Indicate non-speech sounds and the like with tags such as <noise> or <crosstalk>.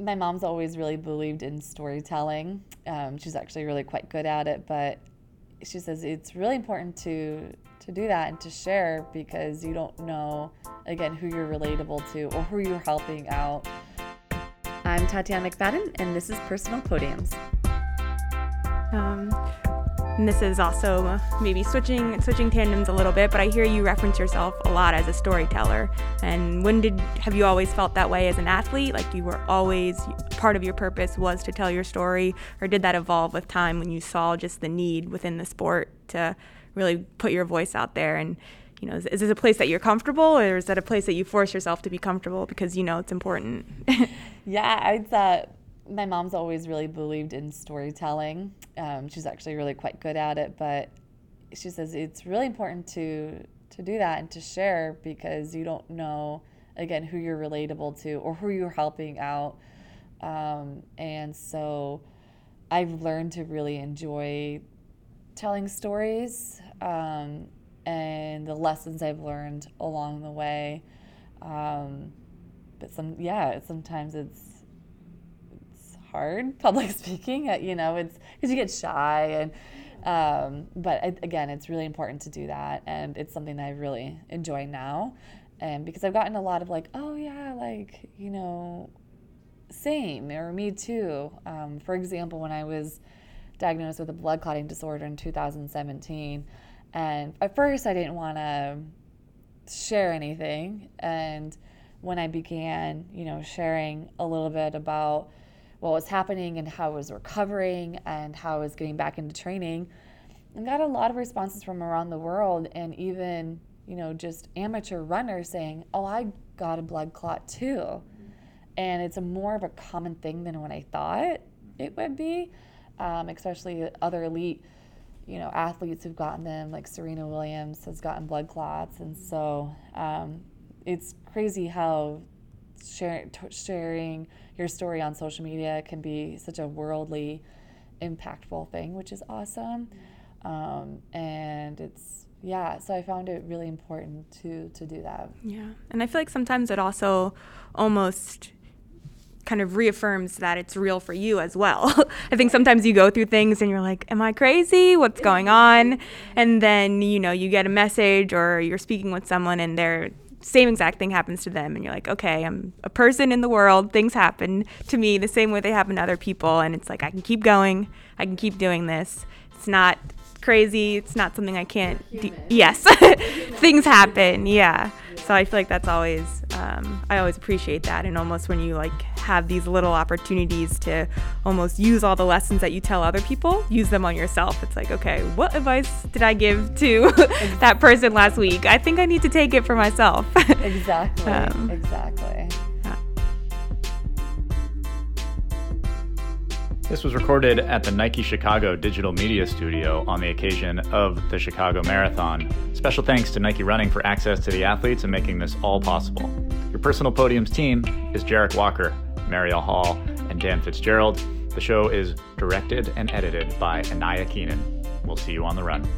my mom's always really believed in storytelling. Um, she's actually really quite good at it, but she says it's really important to to do that and to share because you don't know again who you're relatable to or who you're helping out. I'm Tatiana McFadden, and this is Personal Podiums. Um, and this is also maybe switching switching tandems a little bit, but I hear you reference yourself a lot as a storyteller. And when did have you always felt that way as an athlete? Like you were always part of your purpose was to tell your story, or did that evolve with time when you saw just the need within the sport to really put your voice out there and you know, is, is this a place that you're comfortable or is that a place that you force yourself to be comfortable because you know it's important? <laughs> yeah, I'd my mom's always really believed in storytelling. Um, she's actually really quite good at it, but she says it's really important to to do that and to share because you don't know again who you're relatable to or who you're helping out. Um, and so I've learned to really enjoy telling stories um, and the lessons I've learned along the way. Um, but some, yeah, sometimes it's it's hard <laughs> public speaking. Uh, you know, it's because you get shy and. Um, but I, again, it's really important to do that, and it's something that I really enjoy now, and because I've gotten a lot of like, oh yeah, like you know, same or me too. Um, for example, when I was diagnosed with a blood clotting disorder in 2017. And at first, I didn't want to share anything. And when I began, you know, sharing a little bit about what was happening and how I was recovering and how I was getting back into training, And got a lot of responses from around the world and even, you know, just amateur runners saying, "Oh, I got a blood clot too." And it's a more of a common thing than what I thought it would be um, especially other elite, you know, athletes who've gotten them, like Serena Williams has gotten blood clots, and so um, it's crazy how share, t- sharing your story on social media can be such a worldly, impactful thing, which is awesome, um, and it's yeah so i found it really important to to do that yeah and i feel like sometimes it also almost kind of reaffirms that it's real for you as well. <laughs> I think sometimes you go through things and you're like, am I crazy? What's going on? And then, you know, you get a message or you're speaking with someone and their same exact thing happens to them and you're like, okay, I'm a person in the world. Things happen to me the same way they happen to other people and it's like I can keep going. I can keep doing this. It's not crazy. It's not something I can't do. Yes. <laughs> things happen. Yeah. So I feel like that's always um, I always appreciate that, and almost when you like have these little opportunities to almost use all the lessons that you tell other people, use them on yourself. It's like, okay, what advice did I give to <laughs> that person last week? I think I need to take it for myself. <laughs> exactly. Um, exactly. This was recorded at the Nike Chicago Digital Media Studio on the occasion of the Chicago Marathon. Special thanks to Nike Running for access to the athletes and making this all possible. Your personal podiums team is Jarek Walker, Mariel Hall, and Dan Fitzgerald. The show is directed and edited by Anaya Keenan. We'll see you on the run.